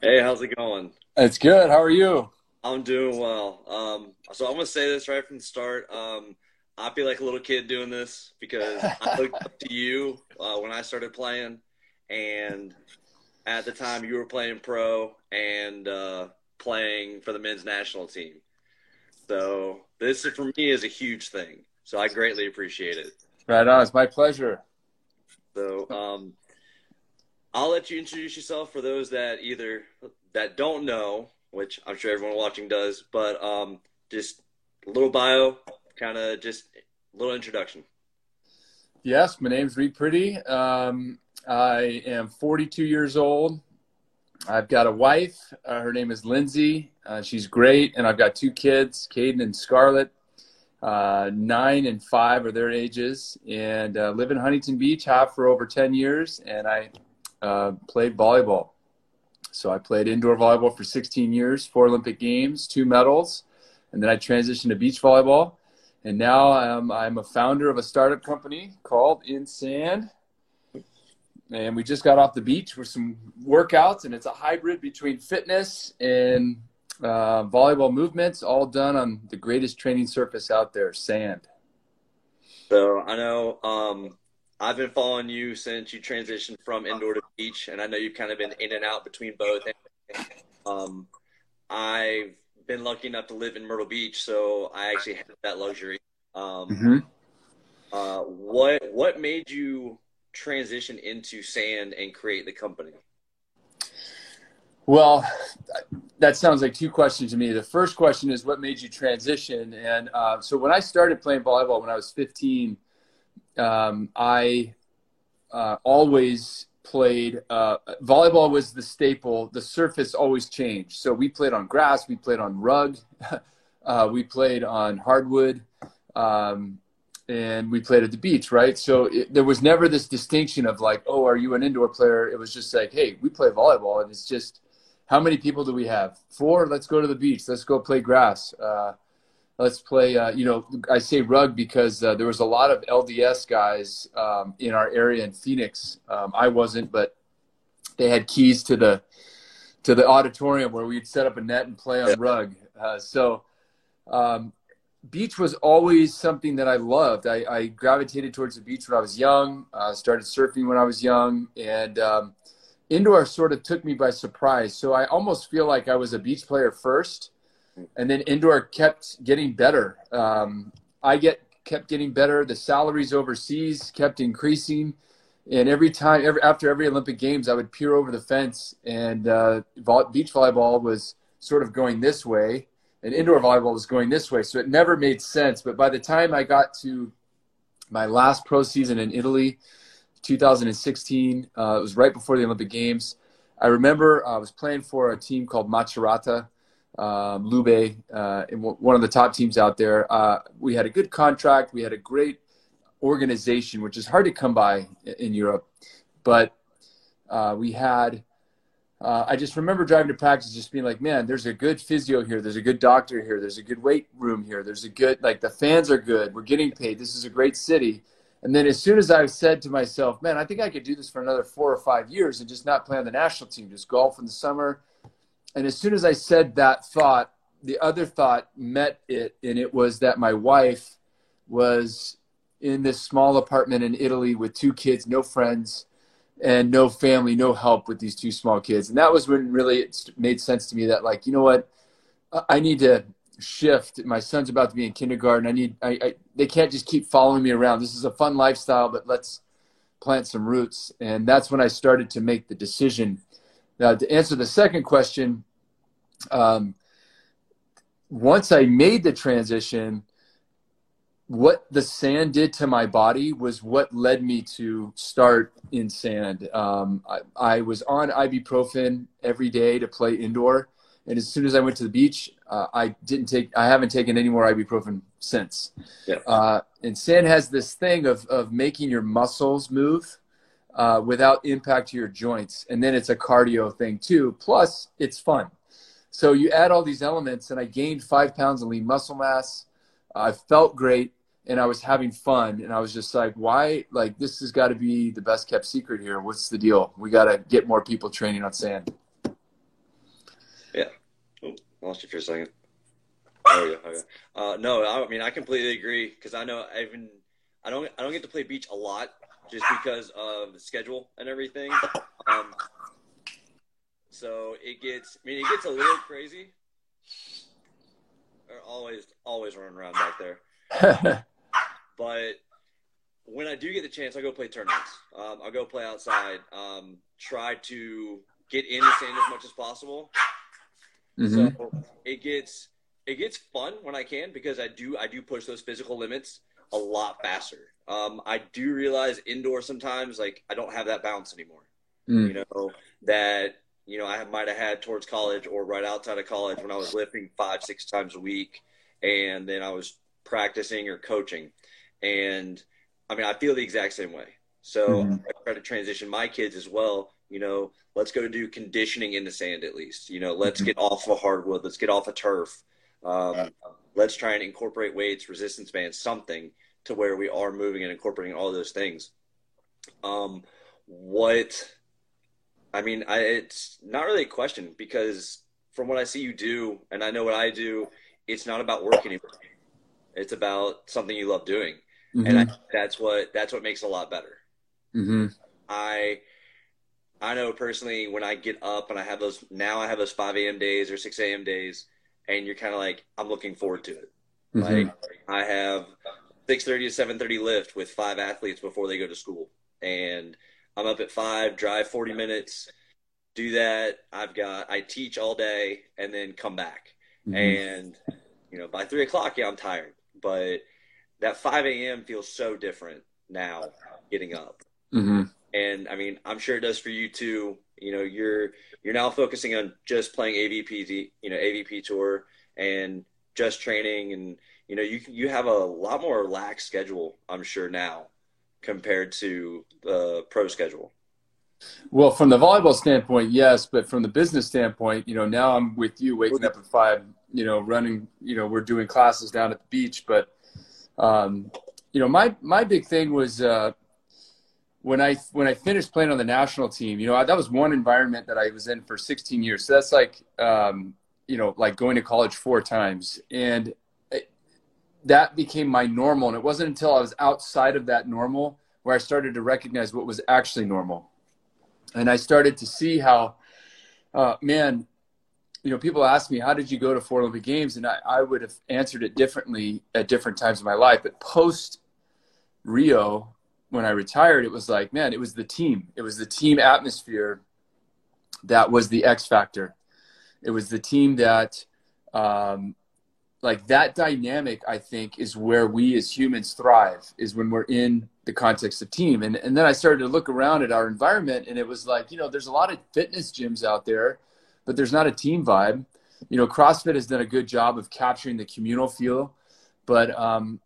Hey, how's it going? It's good. How are you? I'm doing well. Um, so I'm gonna say this right from the start. Um, I feel like a little kid doing this because I looked up to you uh, when I started playing, and at the time you were playing pro and uh, playing for the men's national team. So this for me is a huge thing. So I greatly appreciate it. Right on. It's my pleasure. So um, I'll let you introduce yourself for those that either that don't know, which I'm sure everyone watching does, but um, just a little bio, kind of just a little introduction. Yes, my name's Reid Priddy. Um, I am 42 years old. I've got a wife. Uh, her name is Lindsay. Uh, she's great, and I've got two kids, Caden and Scarlett. Uh, nine and five are their ages, and uh, live in Huntington Beach. Have for over 10 years, and I uh, played volleyball. So I played indoor volleyball for 16 years, four Olympic Games, two medals, and then I transitioned to beach volleyball. And now I'm, I'm a founder of a startup company called InSand. And we just got off the beach for some workouts, and it's a hybrid between fitness and uh, volleyball movements, all done on the greatest training surface out there, sand. So I know um, I've been following you since you transitioned from indoor to beach, and I know you've kind of been in and out between both. Um, I've been lucky enough to live in Myrtle Beach, so I actually have that luxury. Um, mm-hmm. uh, what what made you transition into sand and create the company? Well, that sounds like two questions to me. The first question is what made you transition? And uh, so when I started playing volleyball when I was 15 um, I uh, always played uh, volleyball was the staple. The surface always changed. So we played on grass, we played on rug, uh, we played on hardwood, um, and we played at the beach, right? So it, there was never this distinction of like, oh, are you an indoor player? It was just like, hey, we play volleyball, and it's just how many people do we have? Four. Let's go to the beach. Let's go play grass. Let's play. Uh, you know, I say rug because uh, there was a lot of LDS guys um, in our area in Phoenix. Um, I wasn't, but they had keys to the to the auditorium where we'd set up a net and play on rug. Uh, so. Um, beach was always something that I loved. I, I, gravitated towards the beach when I was young. Uh, started surfing when I was young, and um, indoor sort of took me by surprise. So I almost feel like I was a beach player first, and then indoor kept getting better. Um, I get kept getting better. The salaries overseas kept increasing, and every time, every after every Olympic Games, I would peer over the fence, and uh, beach volleyball was sort of going this way, and indoor volleyball was going this way. So it never made sense. But by the time I got to my last pro season in Italy, 2016, uh, it was right before the Olympic Games. I remember I was playing for a team called Macerata um, Lube, uh, one of the top teams out there. Uh, we had a good contract. We had a great organization, which is hard to come by in Europe. But uh, we had, uh, I just remember driving to practice, just being like, man, there's a good physio here. There's a good doctor here. There's a good weight room here. There's a good, like, the fans are good. We're getting paid. This is a great city. And then as soon as I said to myself, man, I think I could do this for another four or five years and just not play on the national team, just golf in the summer and as soon as I said that thought, the other thought met it, and it was that my wife was in this small apartment in Italy with two kids, no friends, and no family, no help with these two small kids. And that was when really it made sense to me that, like, you know what, I need to shift. My son's about to be in kindergarten. I need, I, I they can't just keep following me around. This is a fun lifestyle, but let's plant some roots. And that's when I started to make the decision now, to answer the second question, um, once I made the transition, what the sand did to my body was what led me to start InSand. Um, I, I, was on ibuprofen every day to play indoor, and as soon as I went to the beach, uh, I didn't take. I haven't taken any more ibuprofen since. Yeah. Uh, and sand has this thing of of making your muscles move uh, without impact to your joints. And then it's a cardio thing too. Plus, it's fun. So you add all these elements, and I gained five pounds of lean muscle mass. I felt great, and I was having fun. And I was just like, why? Like, this has got to be the best kept secret here. What's the deal? We got to get more people training on sand. Yeah. Oh, lost you for a second. Oh yeah, okay. Uh, no, I mean I completely agree because I know even I don't I don't get to play beach a lot just because of the schedule and everything. Um, so it gets I mean it gets a little crazy. They're always always running around back there. but when I do get the chance, I go play tournaments. Um, I'll go play outside. Um, try to get in the sand as much as possible. Mm-hmm. So it gets it gets fun when I can because I do I do push those physical limits a lot faster. Um, I do realize indoor sometimes like I don't have that bounce anymore. Mm. You know that you know I might have had towards college or right outside of college when I was lifting five six times a week, and then I was practicing or coaching, and I mean I feel the exact same way. So mm-hmm. I try to transition my kids as well. You know, let's go do conditioning in the sand at least. You know, let's mm-hmm. get off of hardwood, let's get off of turf. Um, let's try and incorporate weights, resistance bands, something to where we are moving and incorporating all those things. Um, what I mean, I, it's not really a question because from what I see you do, and I know what I do, it's not about work anymore. It's about something you love doing, mm-hmm. and I, that's what that's what makes it a lot better. Mm-hmm. I I know personally when I get up and I have those now I have those five a.m. days or six a.m. days, and you're kind of like I'm looking forward to it. Mm-hmm. Like I have 6:30 to 7:30 lift with five athletes before they go to school, and I'm up at five, drive 40 minutes, do that. I've got I teach all day and then come back, mm-hmm. and you know by three o'clock, yeah, I'm tired, but that 5 a.m. feels so different now getting up. Mm-hmm. And I mean, I'm sure it does for you too. You know, you're you're now focusing on just playing AVP, you know, AVP tour and just training and you know you you have a lot more relaxed schedule i'm sure now compared to the pro schedule well from the volleyball standpoint yes but from the business standpoint you know now i'm with you waking up at five you know running you know we're doing classes down at the beach but um, you know my my big thing was uh, when I when I finished playing on the national team, you know, that was one environment that I was in for 16 years. So that's like, um, you know, like going to college four times, and that became my normal. And it wasn't until I was outside of that normal where I started to recognize what was actually normal. And I started to see how, uh, man, you know, people ask me, how did you go to four Olympic Games? And I, I would have answered it differently at different times in my life. But post Rio, when I retired, it was like, man, it was the team. It was the team atmosphere that was the X factor. It was the team that um, like that dynamic i think is where we as humans thrive is when we're in the context of team. And, and then i started to look around at our environment and it was like you know there's a lot of fitness gyms out there but there's not a team vibe. You know crossfit has done a good job of capturing the communal feel but um,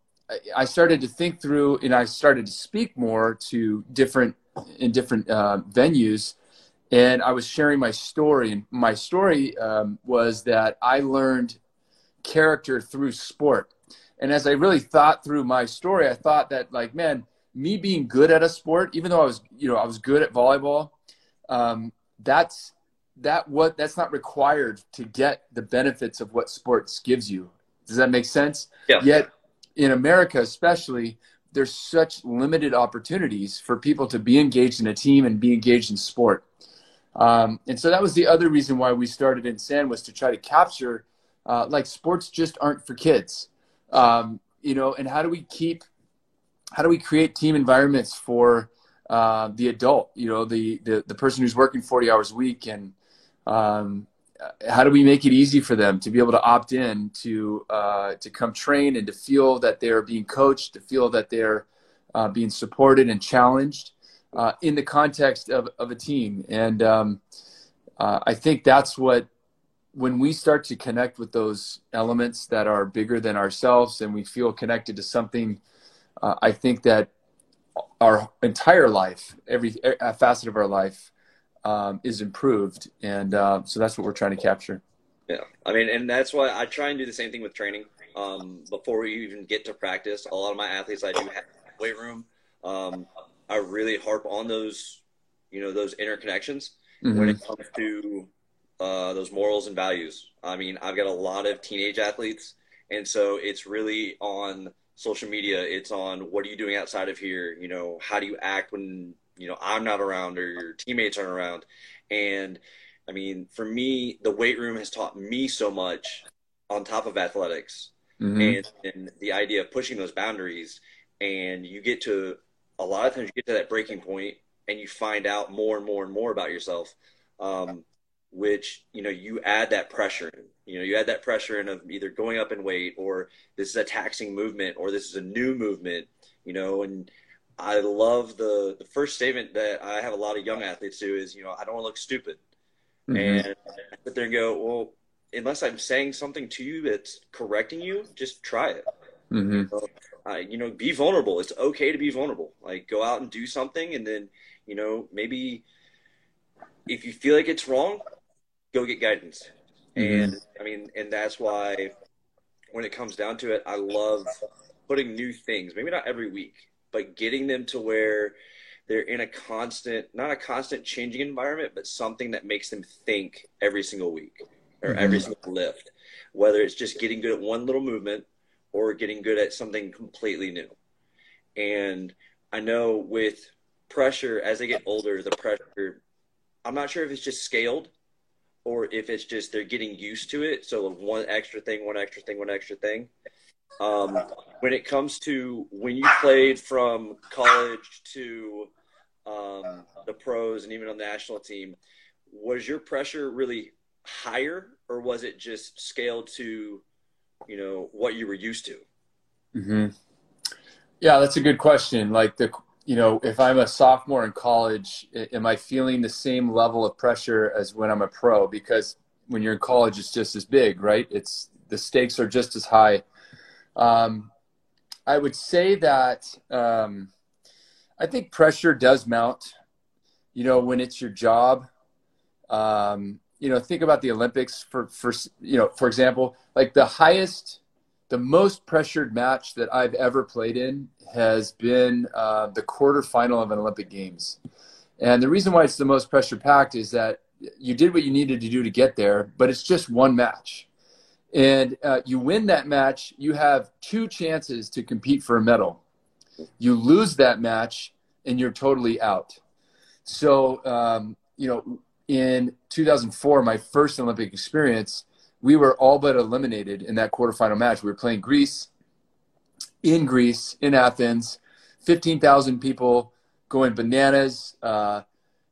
I, started to think through and i started to speak more to different in different uh, venues and i was sharing my story. And my story um, was that i learned character through sport. And as I really thought through my story, I thought that like, man, me being good at a sport, even though I was, you know, I was good at volleyball, um, that's that what that's not required to get the benefits of what sports gives you. Does that make sense? Yeah. Yet in America, especially, there's such limited opportunities for people to be engaged in a team and be engaged in sport. Um, and so that was the other reason why we started InSand was to try to capture uh, like sports just aren't for kids. Um, you know and how do we keep how do we create team environments for uh, the adult you know the, the the person who's working 40 hours a week? And um, how do we make it easy for them to be able to opt in to uh, to come train and to feel that they're being coached to feel that they're uh, being supported and challenged uh, in the context of, of a team? And um, uh, I think that's what when we start to connect with those elements that are bigger than ourselves and we feel connected to something, uh, I think that our entire life, every facet of our life, um, is improved, and uh, so that's what we're trying to capture. Yeah, I mean, and that's why I try and do the same thing with training. Um, before we even get to practice, a lot of my athletes I do have weight room. Um, I really harp on those, you know, those interconnections mm-hmm. when it comes to uh, those morals and values. I mean, I've got a lot of teenage athletes, and so it's really on social media. It's on what are you doing outside of here? You know, how do you act when you know I'm not around or your teammates aren't around? And I mean, for me, the weight room has taught me so much on top of athletics mm-hmm. and, and the idea of pushing those boundaries. And you get to a lot of times you get to that breaking point and you find out more and more and more about yourself. Um, which you know you add that pressure in. You know, you add that pressure in of either going up in weight or this is a taxing movement or this is a new movement. You know, and I love the the first statement that I have a lot of young athletes do is you know I don't want to look stupid, mm-hmm. and I sit there and go well unless I'm saying something to you that's correcting you, just try it. Mm-hmm. So, uh, you know, be vulnerable. It's okay to be vulnerable. Like go out and do something, and then you know maybe if you feel like it's wrong, go get guidance. Mm-hmm. And I mean, and that's why when it comes down to it, I love putting new things, maybe not every week, but getting them to where they're in a constant, not a constant changing environment, but something that makes them think every single week or mm-hmm. every single lift, whether it's just getting good at one little movement or getting good at something completely new. And I know with pressure, as they get older, the pressure, I'm not sure if it's just scaled or if it's just they're getting used to it. So one extra thing, one extra thing, one extra thing. Um, when it comes to when you played from college to um, the pros and even on the national team, was your pressure really higher or was it just scaled to, you know, what you were used to? Mm-hmm. Yeah, that's a good question. Like the you know, if I'm a sophomore in college, am I feeling the same level of pressure as when I'm a pro? Because when you're in college, it's just as big, right? It's the stakes are just as high. Um, I would say that um, I think pressure does mount. You know, when it's your job. Um, you know, think about the Olympics for for you know, for example, like the highest the most pressured match that I've ever played in has been uh, the quarterfinal of an Olympic Games. And the reason why it's the most pressure packed is that you did what you needed to do to get there, but it's just one match. And uh, you win that match, you have two chances to compete for a medal. You lose that match, and you're totally out. So, um, you know, in 2004, my first Olympic experience, we were all but eliminated in that quarterfinal match. We were playing Greece, in Greece, in Athens, 15,000 people going bananas. Uh,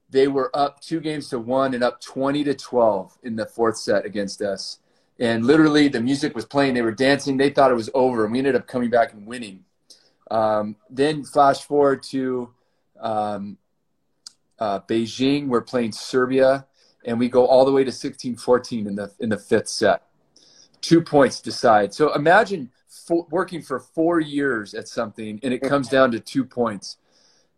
they were up two games to one and up 20 to 12 in the fourth set against us. And literally, the music was playing. They were dancing. They thought it was over, and we ended up coming back and winning. Um, then, flash forward to um, uh, Beijing. We're playing Serbia and we go all the way to 16-14 in the in the fifth set. Two points decide. So imagine for, working for four years at something, and it comes down to two points.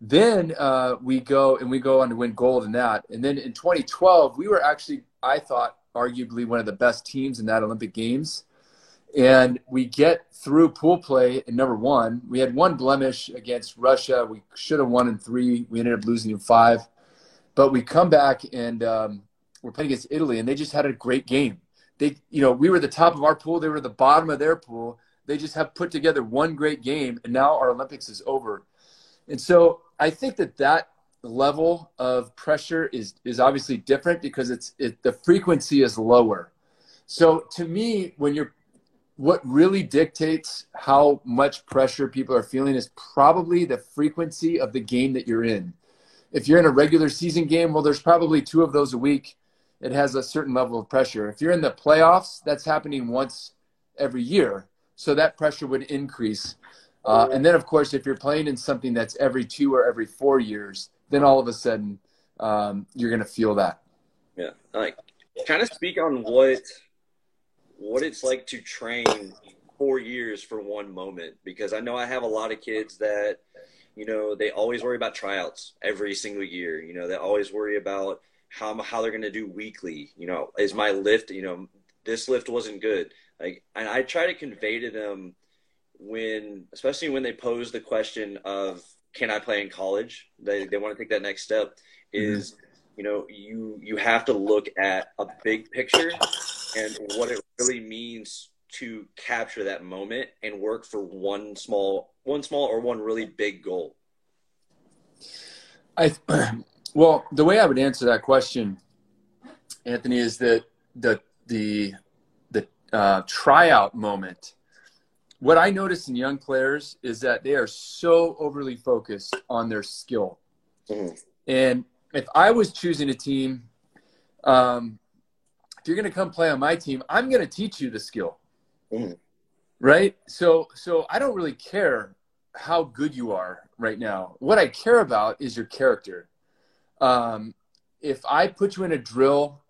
Then uh, we go and we go on to win gold in that. And then in 2012, we were actually, I thought, arguably one of the best teams in that Olympic Games. And we get through pool play in number one. We had one blemish against Russia. We should have won in three. We ended up losing in five. But we come back and um, were playing against Italy, and they just had a great game. They, you know, we were the top of our pool, they were the bottom of their pool. They just have put together one great game, and now our Olympics is over. And so I think that that level of pressure is is obviously different because it's it, the frequency is lower. So to me, when you're what really dictates how much pressure people are feeling is probably the frequency of the game that you're in. If you're in a regular season game, well, there's probably two of those a week it has a certain level of pressure. If you're in the playoffs, that's happening once every year, so that pressure would increase. Uh, and then, of course, if you're playing in something that's every two or every four years, then all of a sudden um, you're going to feel that. Yeah, like kind of speak on what what it's like to train four years for one moment because I know I have a lot of kids that you know they always worry about tryouts every single year. You know they always worry about how how they're going to do weekly. You know, is my lift? You know, this lift wasn't good. Like, and I try to convey to them when, especially when they pose the question of, "Can I play in college?" They they want to take that next step. Mm-hmm. Is you know, you you have to look at a big picture and what it really means to capture that moment and work for one small one small or one really big goal. I well, the way I would answer that question, Anthony, is that the the the uh, tryout moment. What I notice in young players is that they are so overly focused on their skill, mm-hmm. and if I was choosing a team, um, if you're going to come play on my team, I'm going to teach you the skill. Mm. Right? So so I don't really care how good you are right now. What I care about is your character. Um, if I put you in a drill,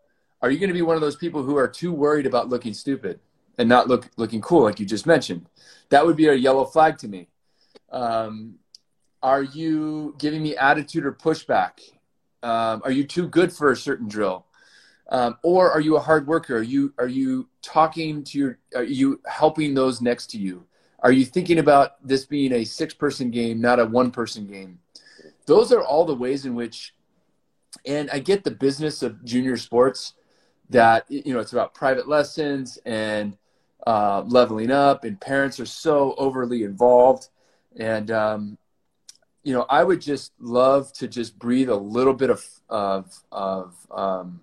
are you going to be one of those people who are too worried about looking stupid and not look looking cool, like you just mentioned? That would be a yellow flag to me. Um, are you giving me attitude or pushback? Um, are you too good for a certain drill? Um, or are you a hard worker? Are you are you talking to your? Are you helping those next to you? Are you thinking about this being a six person game, not a one person game? Those are all the ways in which, and I get the business of junior sports that you know it's about private lessons and uh, leveling up, and parents are so overly involved, and um, you know, I would just love to just breathe a little bit of of of um,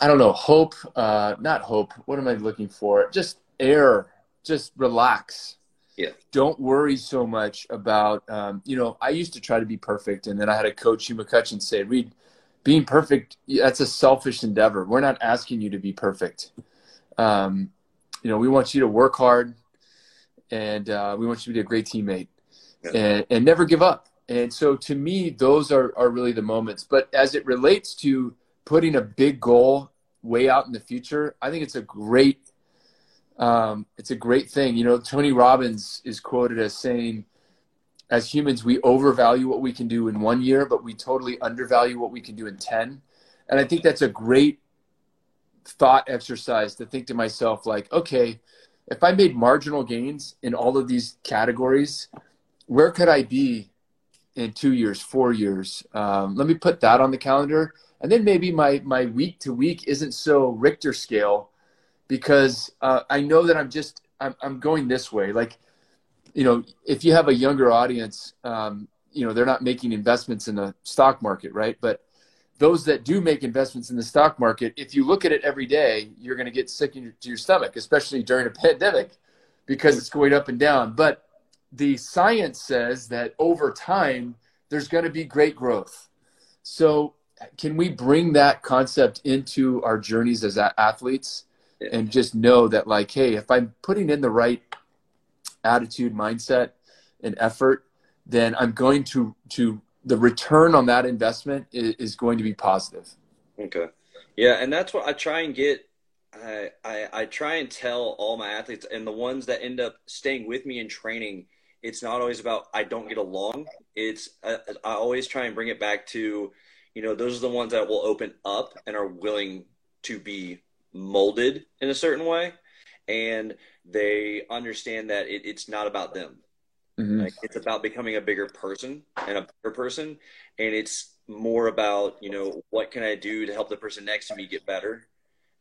I don't know hope, uh, not hope. What am I looking for? Just air. Just relax. Yeah. Don't worry so much about. Um, you know, I used to try to be perfect, and then I had a coach, Hugh McCutcheon, say, "Reid, being perfect that's a selfish endeavor. We're not asking you to be perfect. Um, you know, we want you to work hard." and uh, we want you to be a great teammate yeah. and, and never give up. And so to me, those are, are really the moments. But as it relates to putting a big goal way out in the future, I think it's a great um, it's a great thing. You know, Tony Robbins is quoted as saying, as humans, we overvalue what we can do in one year, but we totally undervalue what we can do in 10. And I think that's a great thought exercise to think to myself, like, okay, if I made marginal gains in all of these categories, where could I be in two years, four years? Um, let me put that on the calendar. And then maybe my, my week to week isn't so Richter scale because uh, I know that I'm just, I'm, I'm going this way. Like, you know, if you have a younger audience, um, you know, they're not making investments in the stock market, right? But those that do make investments in the stock market, if you look at it every day, you're going to get sick to your stomach, especially during a pandemic, because it's going up and down. But the science says that over time, there's going to be great growth. So, can we bring that concept into our journeys as athletes and just know that, like, hey, if I'm putting in the right attitude, mindset, and effort, then I'm going to to the return on that investment is, is going to be positive. Okay. Yeah, and that's what I try and get. I, I, I try and tell all my athletes and the ones that end up staying with me in training. It's not always about I don't get along. It's I, I always try and bring it back to, you know, those are the ones that will open up and are willing to be molded in a certain way, and they understand that it, it's not about them Mm-hmm. Like it's about becoming a bigger person and a better person, and it's more about you know what can I do to help the person next to me get better,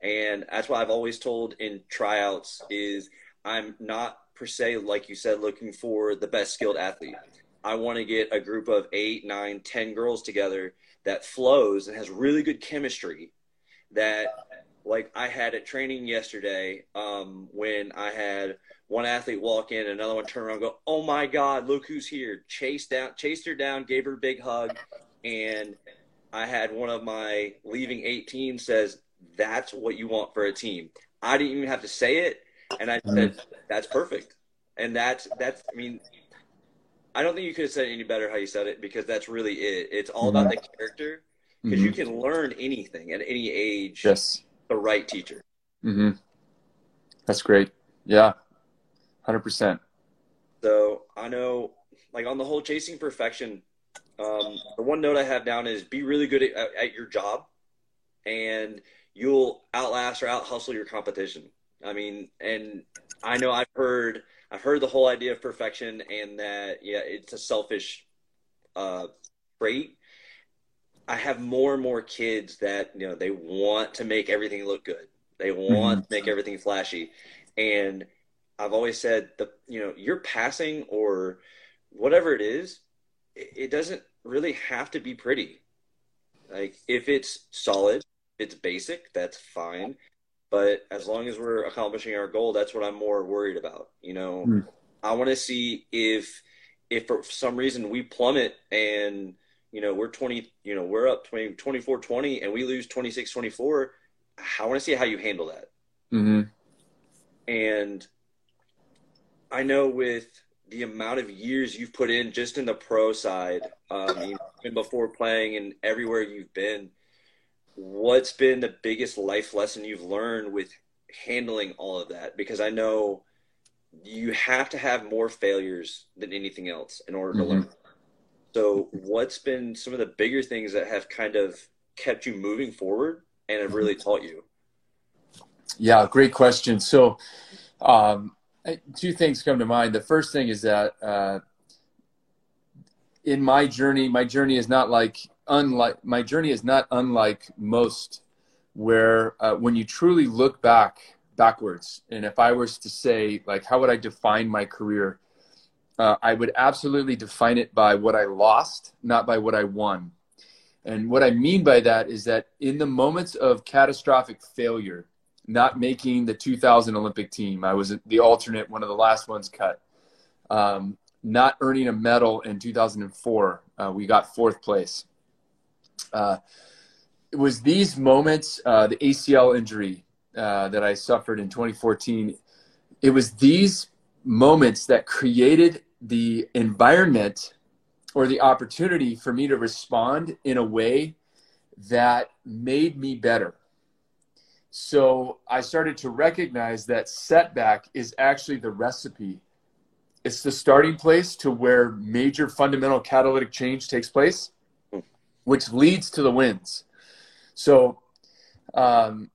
and that's what I've always told in tryouts is I'm not per se like you said looking for the best skilled athlete. I want to get a group of eight, nine, ten girls together that flows and has really good chemistry. That like I had at training yesterday um, when I had one athlete walk in, another one turn around, go, "Oh my God, look who's here!" Chased down, chased her down, gave her a big hug, and I had one of my leaving 18 says, "That's what you want for a team." I didn't even have to say it, and I said. "That's perfect," and that's that's. I mean, I don't think you could have said it any better how you said it because that's really it. It's all about mm-hmm. the character because mm-hmm. you can learn anything at any age. Yes, the right teacher. Mm-hmm. That's great. Yeah, Hundred percent. So I know, like on the whole chasing perfection, um, the one note I have down is be really good at, at your job, and you'll outlast or out hustle your competition. I mean, and I know I've heard I've heard the whole idea of perfection and that yeah, it's a selfish uh, trait, I have more and more kids that you know they want to make everything look good. They want mm-hmm. to make everything flashy, and I've always said the you know your passing or whatever it is, it doesn't really have to be pretty. Like if it's solid, it's basic, that's fine. But as long as we're accomplishing our goal, that's what I'm more worried about. You know, mm. I want to see if if for some reason we plummet and you know we're 20 you know we're up 20 24 20 and we lose 26 24 i want to see how you handle that mm-hmm. and i know with the amount of years you've put in just in the pro side, um, you know, before playing and everywhere you've been, what's been the biggest life lesson you've learned with handling all of that? Because I know you have to have more failures than anything else in order to mm-hmm. learn. So, what's been some of the bigger things that have kind of kept you moving forward and have really taught you? Yeah, great question. So, um, two things come to mind. The first thing is that uh, in my journey, my journey is not like unlike my journey is not unlike most, where uh, when you truly look back backwards, and if I was to say like how would I define my career, uh, I would absolutely define it by what I lost, not by what I won. And what I mean by that is that in the moments of catastrophic failure, not making the 2000 Olympic team. I was the alternate, one of the last ones cut. Um, not earning a medal in 2004. Uh, we got fourth place. Uh, it was these moments, uh, the ACL injury uh, that I suffered in 2014. It was these moments that created the environment or the opportunity for me to respond in a way that made me better so I started to recognize that setback is actually the recipe. It's the starting place to where major fundamental catalytic change takes place, which leads to the wins. So, um,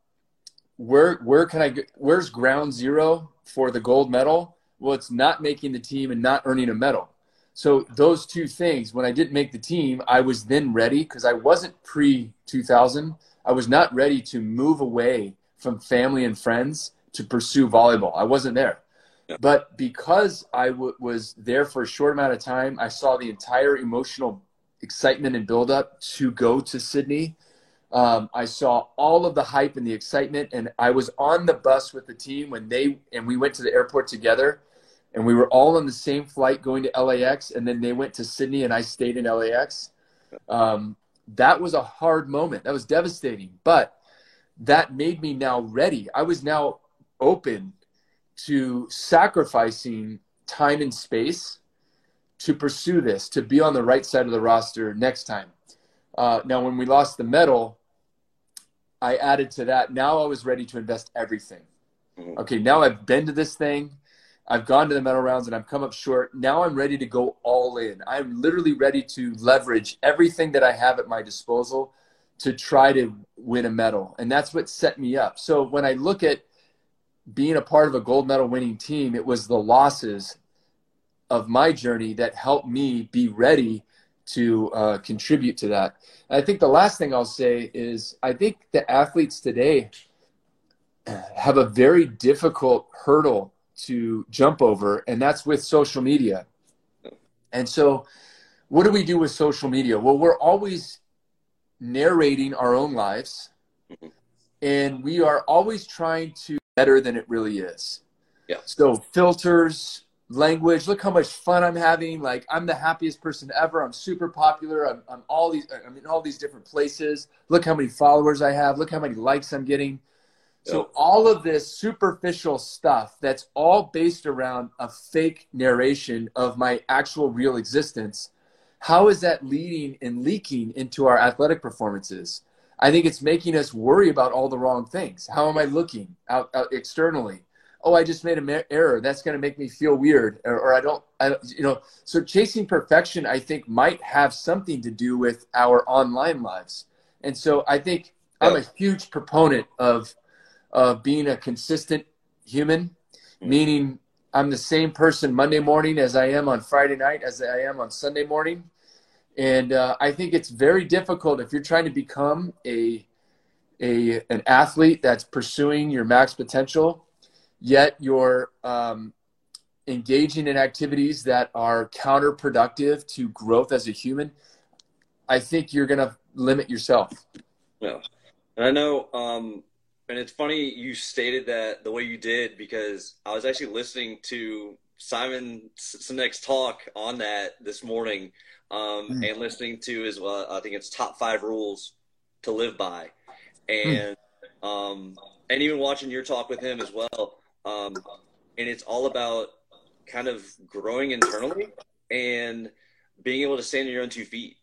where where can I where's ground zero for the gold medal? Well, it's not making the team and not earning a medal. So those two things, when I didn't make the team, I was then ready because I wasn't pre 2000 I was not ready to move away from family and friends to pursue volleyball. I wasn't there. Yeah. But because I w- was there for a short amount of time, I saw the entire emotional excitement and buildup to go to Sydney. Um, I saw all of the hype and the excitement, and I was on the bus with the team when they and we went to the airport together, and we were all on the same flight going to LAX, and then they went to Sydney, and I stayed in LAX. Um, that was a hard moment. That was devastating, but that made me now ready. I was now open to sacrificing time and space to pursue this, to be on the right side of the roster next time. Uh, now, when we lost the medal, I added to that. Now I was ready to invest everything. Mm-hmm. Okay, now I've been to this thing. I've gone to the medal rounds and I've come up short. Now I'm ready to go all in. I'm literally ready to leverage everything that I have at my disposal to try to win a medal. And that's what set me up. So when I look at being a part of a gold medal winning team, it was the losses of my journey that helped me be ready to uh, contribute to that. And I think the last thing I'll say is I think the athletes today have a very difficult hurdle to jump over, and that's with social media. And so, what do we do with social media? Well, we're always narrating our own lives, and we are always trying to better than it really is. Yeah. So filters, language. Look how much fun I'm having. Like I'm the happiest person ever. I'm super popular. I'm, I'm all these. I'm in all these different places. Look how many followers I have. Look how many likes I'm getting. So all of this superficial stuff that's all based around a fake narration of my actual real existence how is that leading and leaking into our athletic performances? I think it's making us worry about all the wrong things. How am I looking out, out externally? Oh, I just made an error. That's going to make me feel weird, or, or I don't, I, you know. So chasing perfection, I think, might have something to do with our online lives. And so I think I'm a huge proponent of of being a consistent human, mm-hmm. meaning I'm the same person Monday morning as I am on Friday night as I am on Sunday morning And uh, I think it's very difficult if you're trying to become a, a an athlete that's pursuing your max potential, yet you're um, engaging in activities that are counterproductive to growth as a human. I think you're going to limit yourself. Yeah. And I know, um, and it's funny you stated that the way you did because I was actually listening to Simon Sinek's talk on that this morning um, mm. and listening to his, uh, I think it's top five rules to live by. And, mm. um, and even watching your talk with him as well. Um, and it's all about kind of growing internally and being able to stand on your own two feet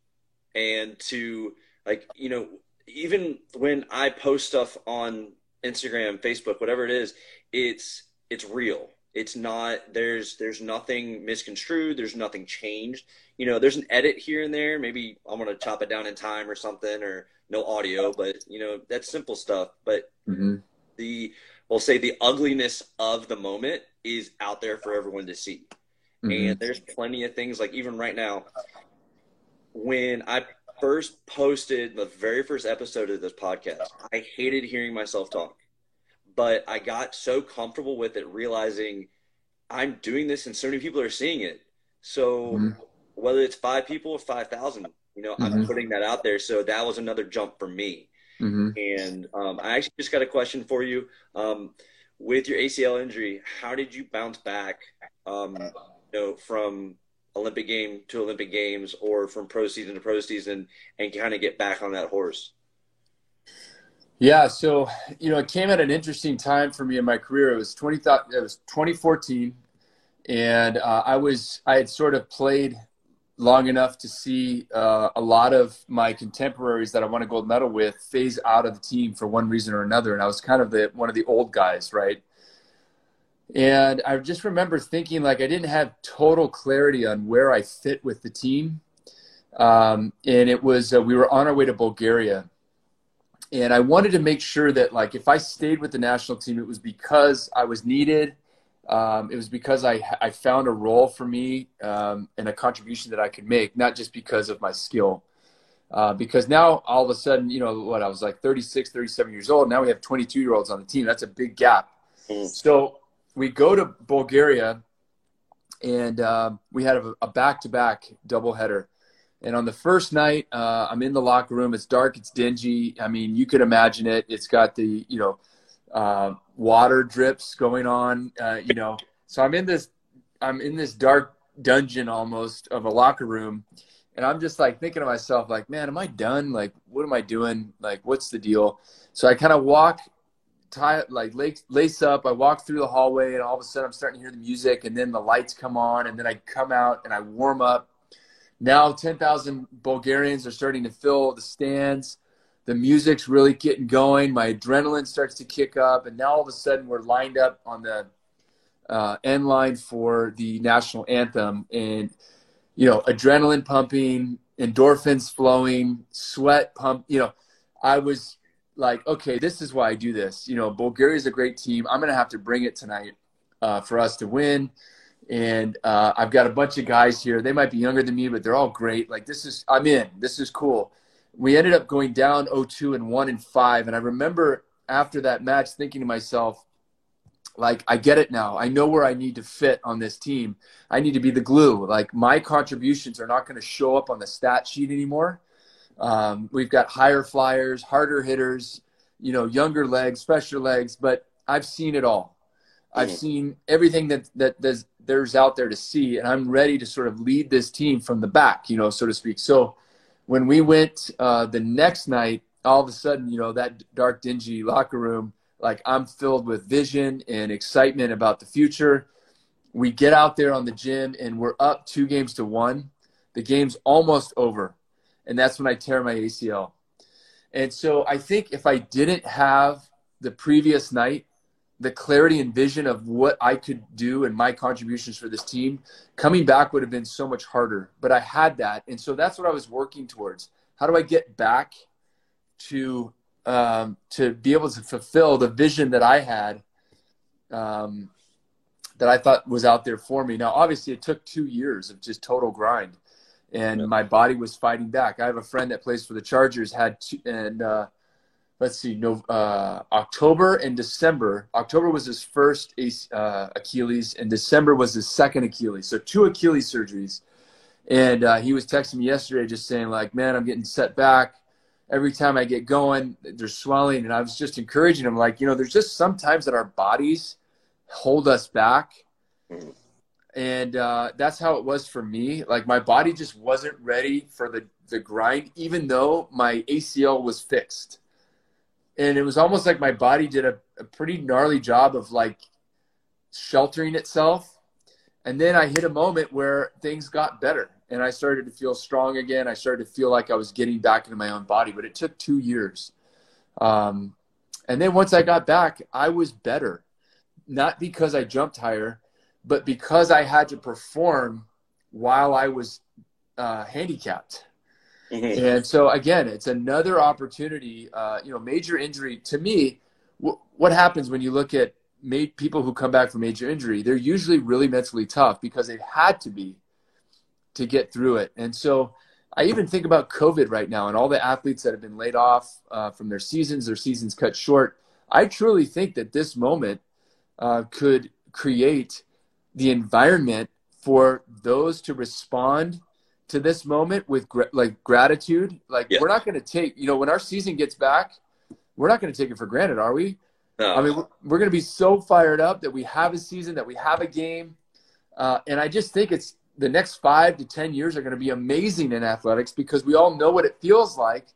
and to like you know even when i post stuff on instagram facebook whatever it is it's it's real it's not there's there's nothing misconstrued there's nothing changed you know there's an edit here and there maybe i'm gonna chop it down in time or something or no audio but you know that's simple stuff but mm-hmm. the we'll say the ugliness of the moment is out there for everyone to see. Mm-hmm. And there's plenty of things like even right now, when I first posted the very first episode of this podcast, I hated hearing myself talk. But I got so comfortable with it, realizing I'm doing this and so many people are seeing it. So mm-hmm. whether it's five people or 5,000, you know, mm-hmm. I'm putting that out there. So that was another jump for me. Mm-hmm. And um, I actually just got a question for you. Um, with your ACL injury, how did you bounce back, um, you know, from Olympic game to Olympic games, or from pro season to pro season, and kind of get back on that horse? Yeah, so you know, it came at an interesting time for me in my career. It was twenty. It was 2014, and uh, I was I had sort of played long enough to see uh, a lot of my contemporaries that I won a gold medal with phase out of the team for one reason or another, and I was kind of the one of the old guys, right? And I just remember thinking like I didn't have total clarity on where I fit with the team, um, and it was uh, we were on our way to Bulgaria, and I wanted to make sure that like if I stayed with the national team, it was because I was needed um, it was because I, I found a role for me um, and a contribution that I could make, not just because of my skill. Uh, because now all of a sudden, you know, what I was like 36, 37 years old. Now we have 22 year olds on the team. That's a big gap. Mm. So we go to Bulgaria and uh, we had a back to back doubleheader. And on the first night, uh, I'm in the locker room. It's dark, it's dingy. I mean, you could imagine it. It's got the, you know, uh, water drips going on. Uh, you know, so I'm in this I'm in this dark dungeon almost of a locker room, and I'm just like thinking to myself, like, man, am I done? Like, what am I doing? Like, what's the deal? So I kind of walk, tie like lace, up. I walk through the hallway, and all of a sudden I'm starting to hear the music, and then the lights come on, and then I come out and I warm up. Now 10,000 Bulgarians are starting to fill the stands the music's really getting going. My adrenaline starts to kick up, and now all of a sudden we're lined up on the uh, end line for the national anthem, and you know, adrenaline pumping, endorphins flowing, sweat pump. You know, I was like, okay, this is why I do this. You know, Bulgaria is a great team. I'm going to have to bring it tonight uh, for us to win. And uh, I've got a bunch of guys here. They might be younger than me, but they're all great. Like this is, I'm in. This is cool we ended up going down 0-2 and 1 and 5 and i remember after that match thinking to myself like i get it now i know where i need to fit on this team i need to be the glue like my contributions are not going to show up on the stat sheet anymore um, we've got higher flyers harder hitters you know younger legs fresher legs but i've seen it all i've mm-hmm. seen everything that that there's, there's out there to see and i'm ready to sort of lead this team from the back you know so to speak so when we went uh, the next night, all of a sudden, you know, that dark, dingy locker room, like I'm filled with vision and excitement about the future. We get out there on the gym and we're up two games to one. The game's almost over. And that's when I tear my ACL. And so I think if I didn't have the previous night the clarity and vision of what I could do and my contributions for this team, coming back would have been so much harder. But I had that, and so that's what I was working towards. How do I get back to um, to be able to fulfill the vision that I had, um, that I thought was out there for me? Now, obviously, it took two years of just total grind, and my body was fighting back. I have a friend that plays for the Chargers had two, and uh, let's see, no, uh, October and December. October was his first uh, Achilles, and December was his second Achilles. So two Achilles surgeries. And uh, he was texting me yesterday, just saying like, "Man, I'm getting set back. Every time I get going, there's swelling." And I was just encouraging him, like, you know, there's just sometimes that our bodies hold us back. And uh, that's how it was for me. Like my body just wasn't ready for the the grind, even though my ACL was fixed. And it was almost like my body did a, a pretty gnarly job of like sheltering itself. And then i hit a moment where things got better and i started to feel strong again. I started to feel like i was getting back into my own body but it took two years. Um, and then once i got back i was better. Not because i jumped higher but because i had to perform while i was uh, handicapped Mm-hmm. And so again, it's another opportunity. Uh, you know, major injury to me. W- what happens when you look at ma- people who come back from major injury? They're usually really mentally tough because they've had to be to get through it. And so I even think about COVID right now and all the athletes that have been laid off uh, from their seasons, their seasons cut short. I truly think that this moment uh, could create the environment for those to respond to this moment with gra- like gratitude. Like yeah. we're not going to take, you know, when our season gets back, we're not going to take it for granted, are we? No. I mean, we're, we're going to be so fired up that we have a season, that we have a game, uh, and I just think it's the next five to ten years are going to be amazing in athletics because we all know what it feels like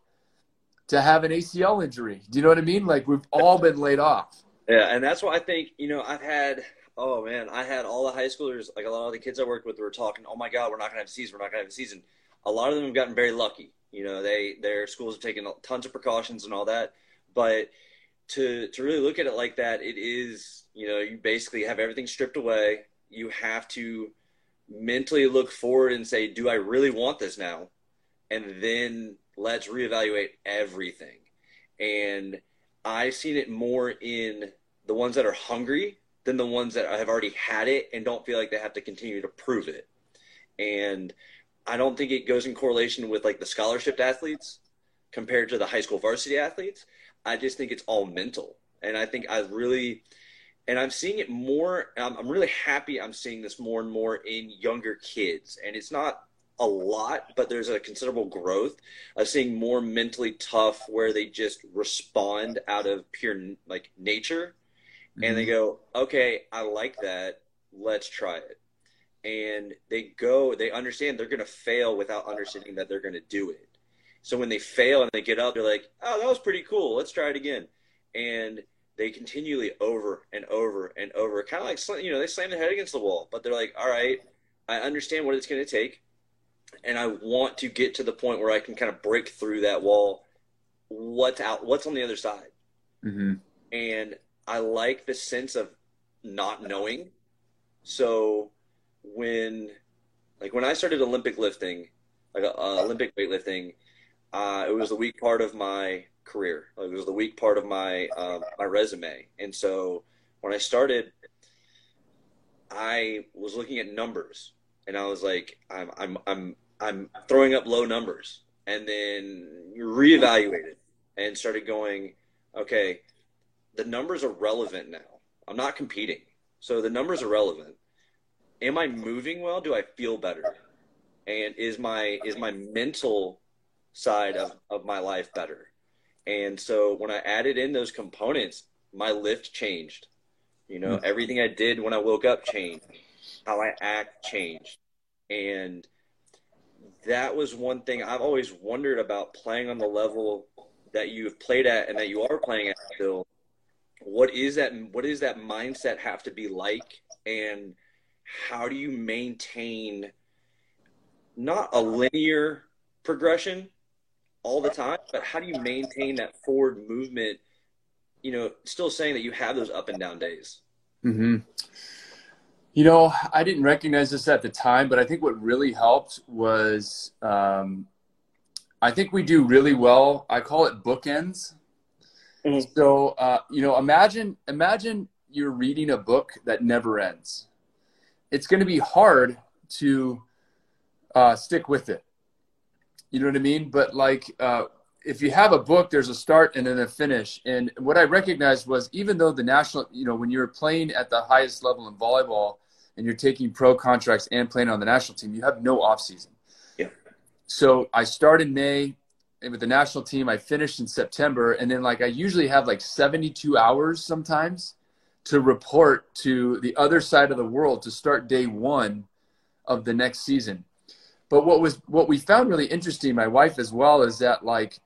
to have an ACL injury. Do you know what I mean? Like we've all been laid off. Yeah, and that's why I think you know I've had Oh man, I had all the high schoolers, like a lot of the kids I worked with, were talking. Oh my God, we're not gonna have a season. We're not gonna have a season. A lot of them have gotten very lucky. You know, they their schools have taken tons of precautions and all that. But to to really look at it like that, it is you know you basically have everything stripped away. You have to mentally look forward and say, do I really want this now? And then let's reevaluate everything. And I've seen it more in the ones that are hungry than the ones that have already had it and don't feel like they have to continue to prove it. And I don't think it goes in correlation with like the scholarship athletes compared to the high school varsity athletes. I just think it's all mental. And I think I really, and I'm seeing it more. I'm, I'm really happy I'm seeing this more and more in younger kids. And it's not a lot, but there's a considerable growth of seeing more mentally tough where they just respond out of pure like nature mm-hmm. and they mm-hmm. go, okay, I like that. Let's try it. And they go, they understand they're going to fail without understanding that they're going to do it. So when they fail and they get up, they're like, oh, that was pretty cool. Let's try it again. And they continually over and over and over, kind of like, you know, they slam their head against the wall, but they're like, all right, I understand what it's going to take. And I want to get to the point where I can kind of break through that wall. What's out? What's on the other side? Mm-hmm. And I like the sense of not knowing. So when, like when I started Olympic lifting, like uh, Olympic weightlifting, uh, it was the weak part of my career. It was the weak part of my um, my resume. And so when I started, I was looking at numbers, and I was like, I'm I'm I'm I'm throwing up low numbers, and then reevaluated and started going, okay, the numbers are relevant now. I'm not competing. So the numbers are relevant. Am I moving well? Do I feel better? And is my is my mental side of, of my life better? And so when I added in those components, my lift changed. You know, mm-hmm. everything I did when I woke up changed. How I act changed. And that was one thing I've always wondered about playing on the level that you've played at and that you are playing at still what is that what does that mindset have to be like? And how do you maintain not a linear progression all the time but how do you maintain that forward movement you know still saying that you have those up and down days? Mm-hmm. you know i didn't recognize this at the time but i think what really helped was um, i think we do really well i call it bookends Mm-hmm. So, uh, you know, imagine imagine you're reading a book that never ends. It's going to be hard to uh, stick with it. You know what I mean? But like, uh, if you have a book, there's a start and then a finish. And what I recognized was even though the national, you know, when you're playing at the highest level in volleyball and you're taking pro contracts and playing on the national team, you have no off season. Yeah. So I start in May with the national team. I finished in September, and then like I usually have like 72 hours sometimes to report to the other side of the world to start day one of the next season. But what was what we found really interesting, my wife as well, is that like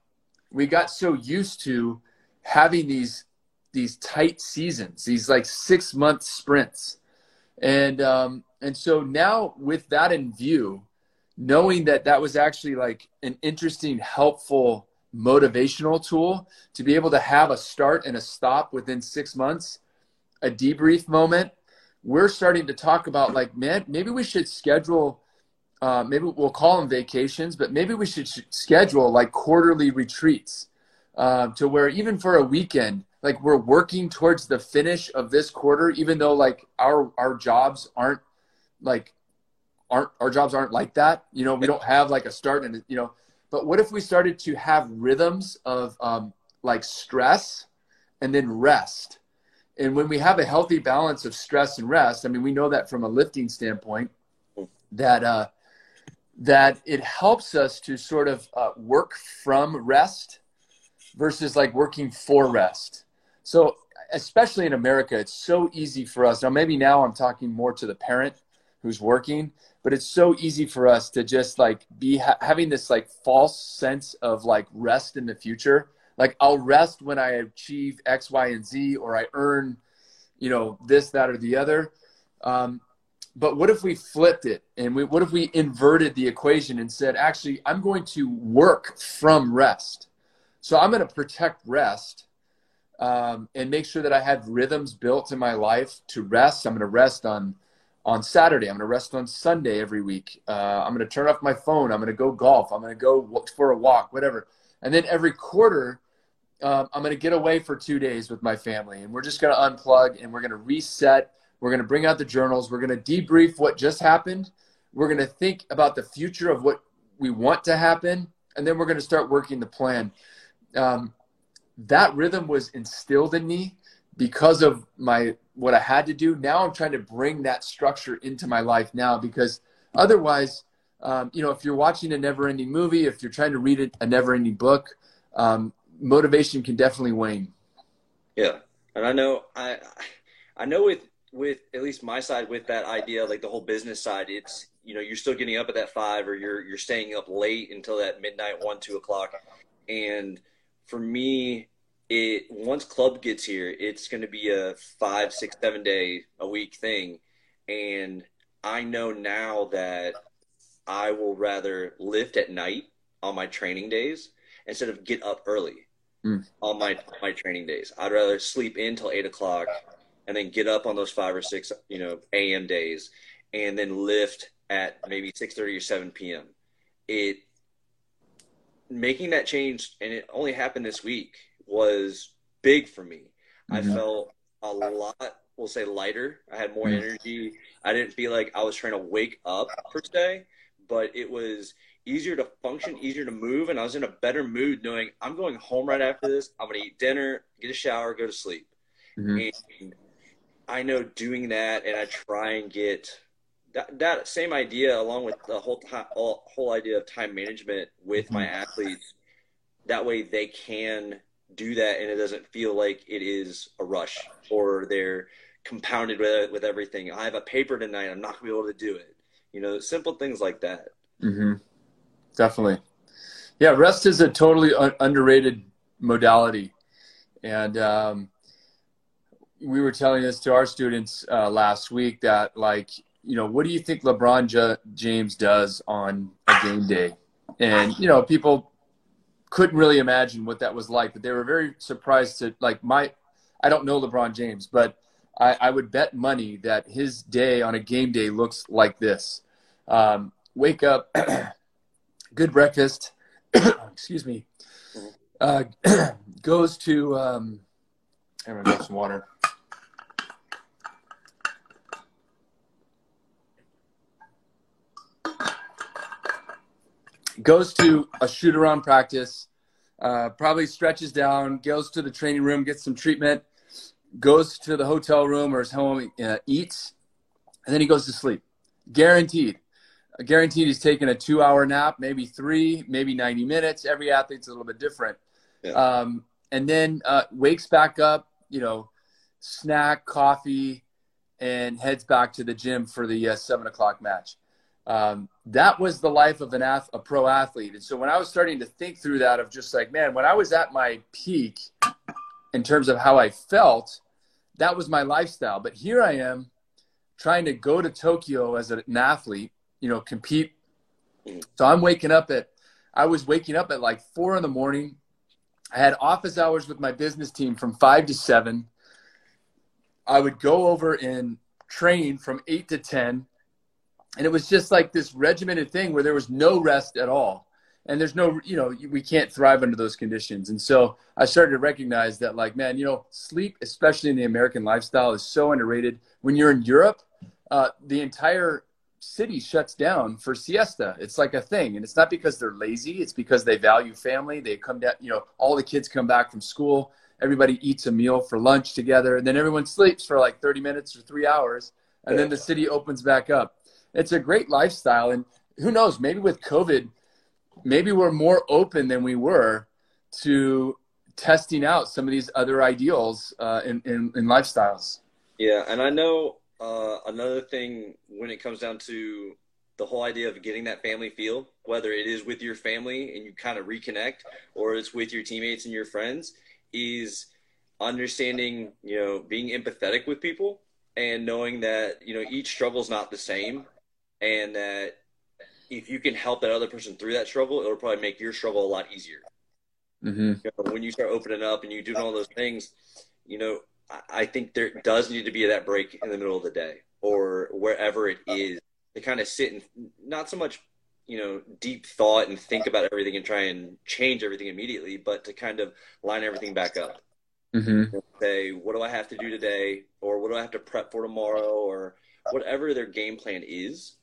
we got so used to having these these tight seasons, these like six month sprints, and um, and so now with that in view, knowing that that was actually like an interesting, helpful, motivational tool to be able to have a start and a stop within six months, a debrief moment. We're starting to talk about like, man, maybe we should schedule uh, maybe we'll call them vacations, but maybe we should schedule like quarterly retreats uh, to where even for a weekend, like we're working towards the finish of this quarter, even though like our our jobs aren't like aren't our jobs aren't like that. You know, we don't have like a start and you know. But what if we started to have rhythms of um, like stress and then rest? And when we have a healthy balance of stress and rest, I mean, we know that from a lifting standpoint, that uh, that it helps us to sort of uh, work from rest versus like working for rest. So, especially in America, it's so easy for us. Now, maybe now I'm talking more to the parent who's working, but it's so easy for us to just like be ha- having this like false sense of like rest in the future. Like, I'll rest when I achieve X, Y, and Z, or I earn, you know, this, that, or the other. Um, but what if we flipped it and we, what if we inverted the equation and said, actually, I'm going to work from rest. So I'm going to protect rest um, and make sure that I have rhythms built in my life to rest. I'm going to rest on on Saturday. I'm going to rest on Sunday every week. Uh, I'm going to turn off my phone. I'm going to go golf. I'm going to go for a walk, whatever. And then every quarter, um, I'm going to get away for two days with my family, and we're just going to unplug and we're going to reset we're going to bring out the journals. We're going to debrief what just happened. We're going to think about the future of what we want to happen. And then we're going to start working the plan. Um, that rhythm was instilled in me because of my what I had to do. Now I'm trying to bring that structure into my life now because otherwise, um, you know, if you're watching a never-ending movie, if you're trying to read a never-ending book, um, motivation can definitely wane. Yeah, and I know I I know with with at least my side with that idea, like the whole business side, it's you know you're still getting up at that five, or you're you're staying up late until that midnight one two o'clock, and for me, it once club gets here, it's going to be a five six seven day a week thing, and I know now that I will rather lift at night on my training days instead of get up early mm. on my my training days. I'd rather sleep in till eight o'clock and then get up on those five or six, you know, AM days, and then lift at maybe six thirty or seven PM. It making that change, and it only happened this week, was big for me. Mm-hmm. I felt a lot, we'll say, lighter. I had more mm-hmm. energy. I didn't feel like I was trying to wake up per se, but it was easier to function, easier to move, and I was in a better mood knowing I'm going home right after this. I'm gonna eat dinner, get a shower, go to sleep. Mm-hmm. And I know doing that, and I try and get that, that same idea along with the whole time, whole idea of time management with my mm-hmm. athletes. That way, they can do that, and it doesn't feel like it is a rush or they're compounded with with everything. I have a paper tonight. I'm not gonna be able to do it. You know, simple things like that. Mm-hmm. Definitely. Yeah, rest is a totally un- underrated modality, and um, we were telling this to our students uh, last week that like you know what do you think lebron J- james does on a game day and you know people couldn't really imagine what that was like but they were very surprised to like my i don't know lebron james but i, I would bet money that his day on a game day looks like this um, wake up good breakfast excuse me uh, goes to um, I'm gonna some water. Goes to a shoot around practice, uh, probably stretches down, goes to the training room, gets some treatment, goes to the hotel room or his home, uh, eats, and then he goes to sleep. Guaranteed. Guaranteed he's taking a two hour nap, maybe three, maybe 90 minutes. Every athlete's a little bit different. Yeah. Um, and then uh, wakes back up, you know, snack, coffee, and heads back to the gym for the uh, seven o'clock match. Um, that was the life of an ath- a pro athlete. And so when I was starting to think through that, of just like, man, when I was at my peak in terms of how I felt, that was my lifestyle. But here I am trying to go to Tokyo as an athlete, you know, compete. So I'm waking up at, I was waking up at like four in the morning. I had office hours with my business team from five to seven. I would go over and train from eight to 10. And it was just like this regimented thing where there was no rest at all. And there's no, you know, we can't thrive under those conditions. And so I started to recognize that, like, man, you know, sleep, especially in the American lifestyle, is so underrated. When you're in Europe, uh, the entire city shuts down for siesta. It's like a thing. And it's not because they're lazy, it's because they value family. They come down, you know, all the kids come back from school everybody eats a meal for lunch together, and then everyone sleeps for like 30 minutes or three hours, and then the city opens back up. It's a great lifestyle, and who knows? Maybe with COVID, maybe we're more open than we were to testing out some of these other ideals uh, in, in, in lifestyles. Yeah, and I know uh, another thing when it comes down to the whole idea of getting that family feel, whether it is with your family and you kind of reconnect, or it's with your teammates and your friends, is understanding, you know, being empathetic with people and knowing that, you know, each struggle is not the same and that if you can help that other person through that struggle, it'll probably make your struggle a lot easier. Mm-hmm. You know, when you start opening up and you doing all those things, you know, I think there does need to be that break in the middle of the day or wherever it is to kind of sit and not so much you know deep thought and think about everything and try and change everything immediately but to kind of line everything back up mm-hmm. say what do i have to do today or what do i have to prep for tomorrow or whatever their game plan is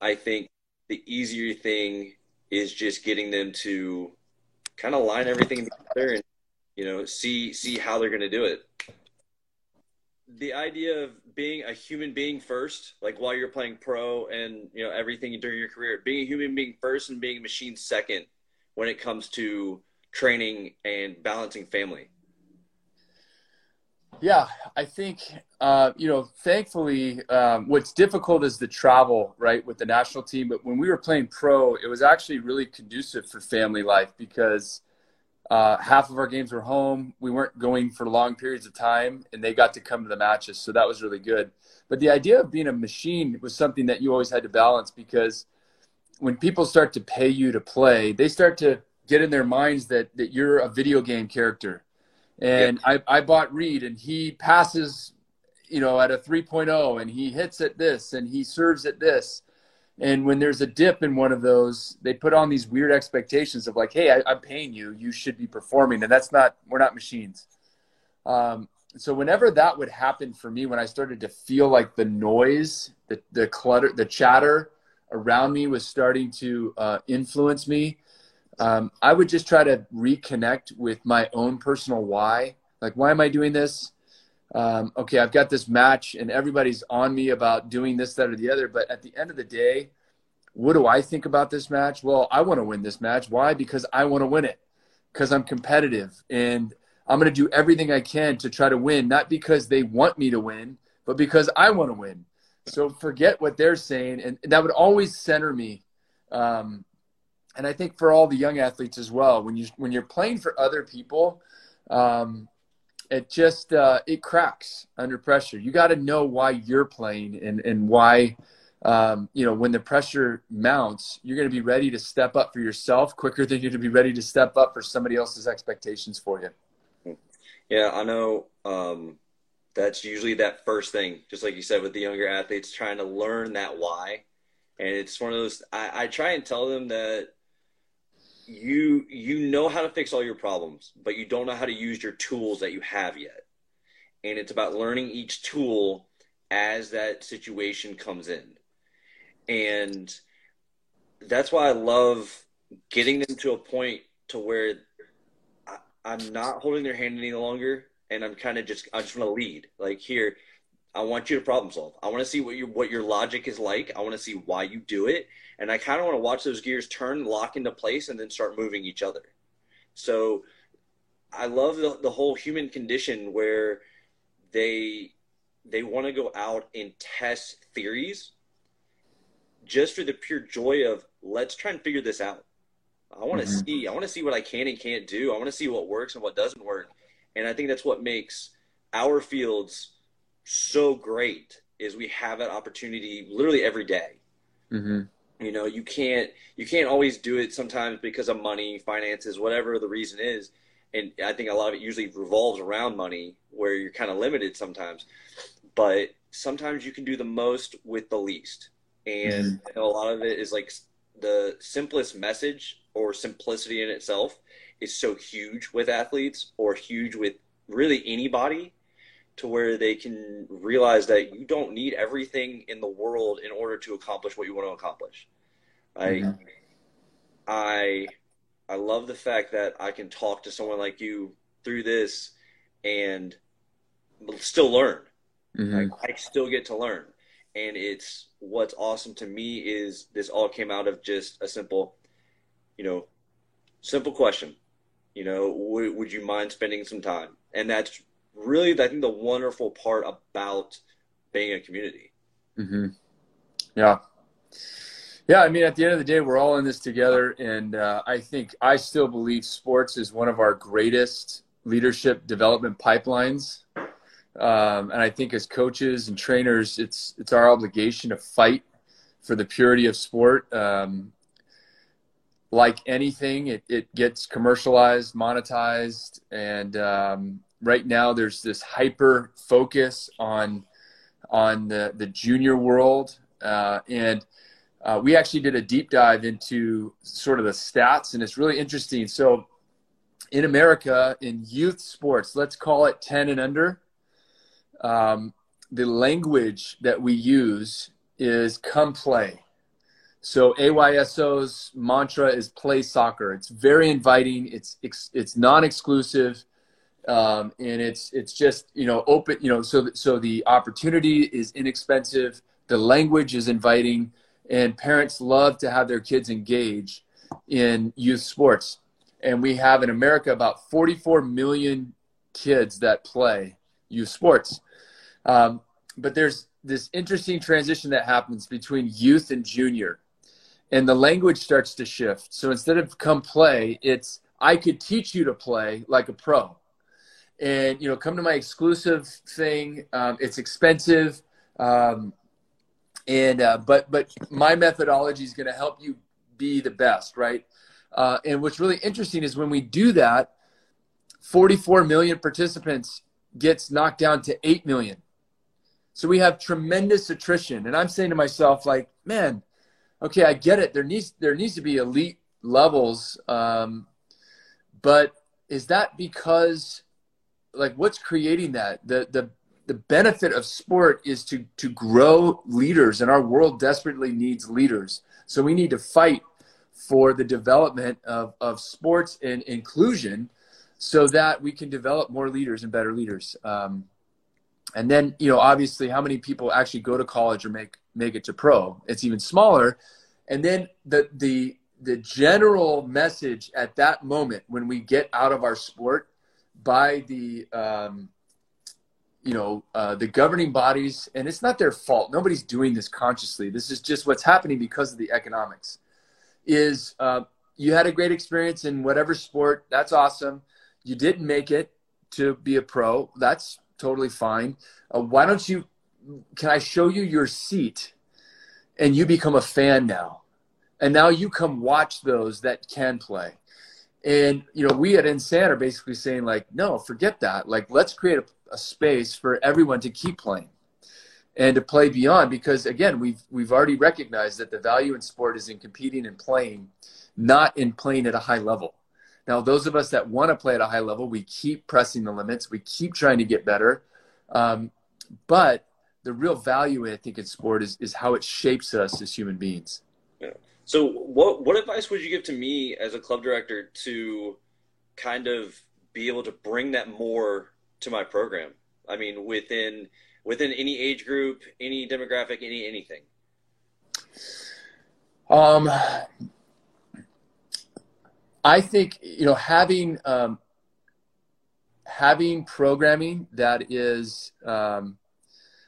i think the easier thing is just getting them to kind of line everything together and you know see see how they're going to do it the idea of being a human being first, like while you're playing pro and you know everything during your career, being a human being first and being a machine second when it comes to training and balancing family. Yeah, I think uh, you know. Thankfully, um, what's difficult is the travel, right, with the national team. But when we were playing pro, it was actually really conducive for family life because uh, half of our games were home. We weren't going for long periods of time, and they got to come to the matches. So that was really good. But the idea of being a machine was something that you always had to balance because when people start to pay you to play, they start to get in their minds that, that you're a video game character. And yep. I, I bought Reid, and he passes, you know, at a 3.0, and he hits at this, and he serves at this and when there's a dip in one of those, they put on these weird expectations of like, hey, I, am paying you, you should be performing. And that's not, we're not machines. Um, so whenever that would happen for me, when I started to feel like the noise, the, the clutter, the chatter around me was starting to uh, influence me, um, I would just try to reconnect with my own personal why. Like, why am I doing this? um, okay, I've got this match and everybody's on me about doing this, that, or the other. But at the end of the day, what do I think about this match? Well, I want to win this match. Why? Because I want to win it, because I'm competitive and I'm going to do everything I can to try to win, not because they want me to win, but because I want to win. So forget what they're saying. And that would always center me. Um, and I think for all the young athletes as well, when you when you're playing for other people, um, it just uh, it cracks under pressure. You got to know why you're playing and and why um, you know when the pressure mounts, you're going to be ready to step up for yourself quicker than you're going to be ready to step up for somebody else's expectations for you. Yeah, I know. Um, that's usually that first thing, just like you said with the younger athletes, trying to learn that why. And it's one of those. I, I try and tell them that you you know how to fix all your problems, but you don't know how to use your tools that you have yet. And it's about learning each tool as that situation comes in. And that's why I love getting them to a point to where I, I'm not holding their hand any longer, and I'm kind of just I just want to lead. Like here, I want you to problem solve. I want to see what your what your logic is like. I want to see why you do it, and I kind of want to watch those gears turn, lock into place, and then start moving each other. So I love the, the whole human condition where they they want to go out and test theories just for the pure joy of let's try and figure this out. I want to mm-hmm. see I want to see what I can and can't do. I want to see what works and what doesn't work. And I think that's what makes our fields so great is we have that opportunity literally every day. Mm-hmm. You know, you can't you can't always do it sometimes because of money, finances, whatever the reason is. And I think a lot of it usually revolves around money, where you're kind of limited sometimes. But sometimes you can do the most with the least, and mm-hmm. a lot of it is like the simplest message or simplicity in itself is so huge with athletes or huge with really anybody to where they can realize that you don't need everything in the world in order to accomplish what you want to accomplish. I mm-hmm. I I love the fact that I can talk to someone like you through this and still learn. Mm-hmm. I, I still get to learn. And it's what's awesome to me is this all came out of just a simple, you know, simple question. You know, w- would you mind spending some time? And that's really, I think, the wonderful part about being a community. Mm-hmm. Yeah. Yeah, I mean, at the end of the day, we're all in this together, and uh, I think I still believe sports is one of our greatest leadership development pipelines. Um, and I think as coaches and trainers, it's it's our obligation to fight for the purity of sport. Um, like anything, it, it gets commercialized, monetized, and um, right now there's this hyper focus on on the, the junior world uh, and uh, we actually did a deep dive into sort of the stats and it's really interesting. So in america in youth sports let's call it 10 and under um, the language that we use is come play. So ayso's mantra is play soccer. It's very inviting. It's it's non-exclusive um, and it's it's just you know open you know so so the opportunity is inexpensive the language is inviting and parents love to have their kids engage in youth sports. And we have in america about 44 million kids that play youth sports. Um, but there's this interesting transition that happens between youth and junior and the language starts to shift. So instead of come play it's i could teach you to play like a pro and you know come to my exclusive thing um, it's expensive um, and uh, but but my methodology is going to help you be the best right? Uh, and what's really interesting is when we do that 44 million participants gets knocked down to 8 million. So we have tremendous attrition. And i'm saying to myself like man okay i get it. There needs there needs to be elite levels um, but is that because like what's creating that? The the the benefit of sport is to to grow leaders and our world desperately needs leaders. So we need to fight for the development of, of sports and inclusion so that we can develop more leaders and better leaders. Um, and then you know obviously how many people actually go to college or make make it to pro? It's even smaller. And then the the the general message at that moment when we get out of our sport by the um, you know uh, the governing bodies and it's not their fault. Nobody's doing this consciously. This is just what's happening because of the economics. Is uh, you had a great experience in whatever sport. That's awesome. You didn't make it to be a pro. That's totally fine. Uh, why don't you can i show you your seat? And you become a fan now. And now you come watch those that can play and you know, we at InSand are basically saying like, no, forget that. Like, let's create a, a space for everyone to keep playing and to play beyond. Because again, we've we've already recognized that the value in sport is in competing and playing, not in playing at a high level. Now, those of us that want to play at a high level, we keep pressing the limits. We keep trying to get better. Um, but the real value, I think, in sport is, is how it shapes us as human beings. Yeah. So, what what advice would you give to me as a club director to kind of be able to bring that more to my program? I mean, within within any age group, any demographic, any anything. Um, I think you know having um, having programming that is um,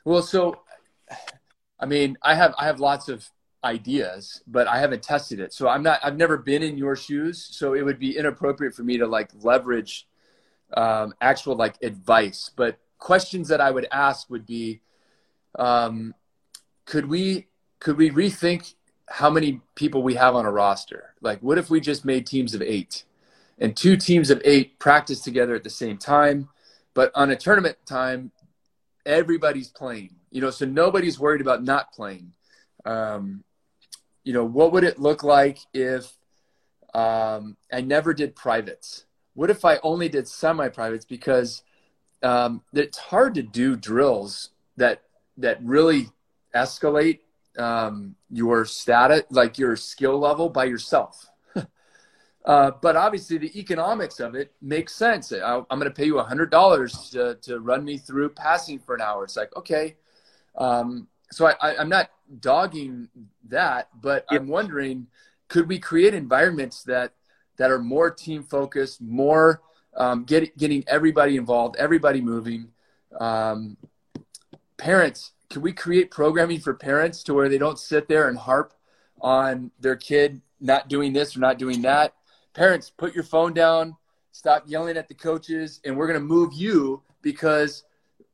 well. So, I mean, I have I have lots of ideas, but I haven't tested it. So I'm not, I've never been in your shoes. So it would be inappropriate for me to like leverage um, actual like advice. But questions that I would ask would be, um, could we, could we rethink how many people we have on a roster? Like, what if we just made teams of eight and two teams of eight practice together at the same time? But on a tournament time, everybody's playing, you know, so nobody's worried about not playing. Um, you know, what would it look like if um, I never did privates? What if I only did semi privates? Because um, it's hard to do drills that that really escalate um, your status, like your skill level by yourself. uh, but obviously, the economics of it makes sense. I, am going to pay you $100 to, to run me through passing for an hour. It's like, okay. Um, so I, I'm not dogging that, but yep. I'm wondering, could we create environments that that are more team focused, more um, get, getting everybody involved, everybody moving? Um, parents, can we create programming for parents to where they don't sit there and harp on their kid not doing this or not doing that? Parents, put your phone down, stop yelling at the coaches, and we're going to move you because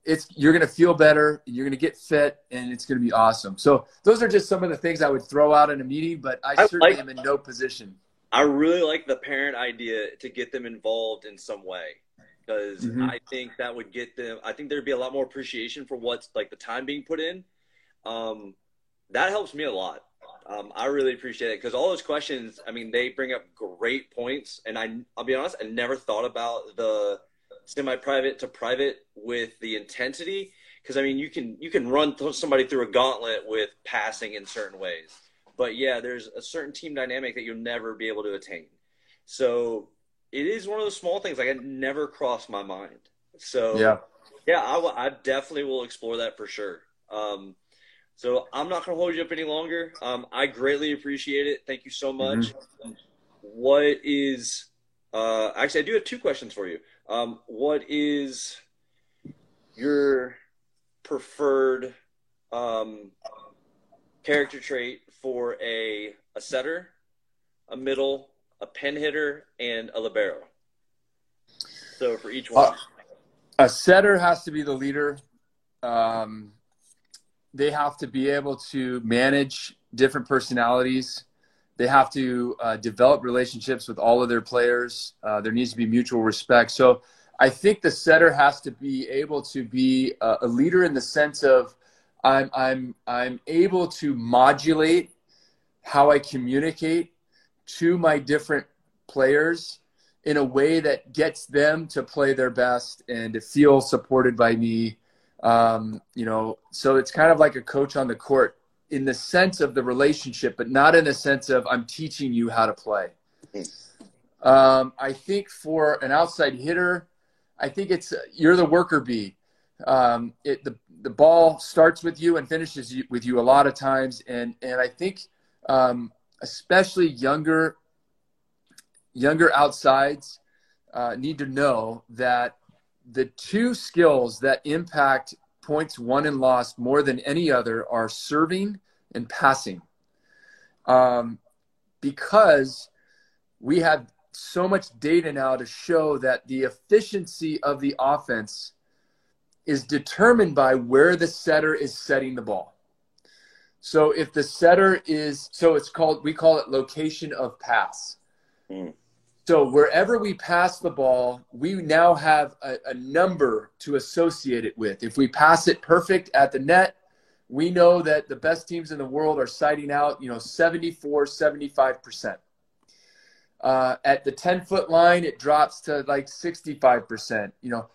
it's you're going to feel better you're going to get fit and it's going to be awesome. So those are just some of the things I would throw out in a meeting, but I, I certainly like, am in no position. I really like the parent idea to get them involved in some way because mm-hmm. I think that would get them. I think there'd be a lot more appreciation for what's like the time being put in. Um, that helps me a lot. Um, I really appreciate it because all those questions, I mean, they bring up great points, and I, I'll be honest, I never thought about the semi-private to private with the intensity because I mean you can you can run th- somebody through a gauntlet with passing in certain ways, but yeah, there's a certain team dynamic that you'll never be able to attain. So it is one of those small things like it never crossed my mind. So yeah, yeah, I, w- I definitely will explore that for sure. Um, so I'm not going to hold you up any longer. Um, I greatly appreciate it. Thank you so much. Mm-hmm. What is uh, actually I do have two questions for you. Um, what is your preferred um, character trait for a a setter, a middle, a pin hitter, and a libero? So for each one, uh, a setter has to be the leader. Um, they have to be able to manage different personalities they have to uh, develop relationships with all of their players. Uh, there needs to be mutual respect. So I think the setter has to be able to be a, a leader in the sense of I'm, I'm, I'm able to modulate how I communicate to my different players in a way that gets them to play their best and to feel supported by me. Um, you know, so it's kind of like a coach on the court in the sense of the relationship, but not in the sense of I'm teaching you how to play. Um, I think for an outside hitter, I think it's you're the worker bee. Um, it, the the ball starts with you and finishes you, with you a lot of times, and and I think um, especially younger younger outsides uh, need to know that the two skills that impact points won and lost more than any other are serving and passing. Um, because we have so much data now to show that the efficiency of the offense is determined by where the setter is setting the ball. So if the setter is, so it's called, we call it location of pass. Mm. So wherever we pass the ball, we now have a, a, number to associate it with. If we pass it perfect at the net, we know that the best teams in the world are siding out, you know, 74, 75%. Uh, at the 10 foot line, it drops to like 65%. You know,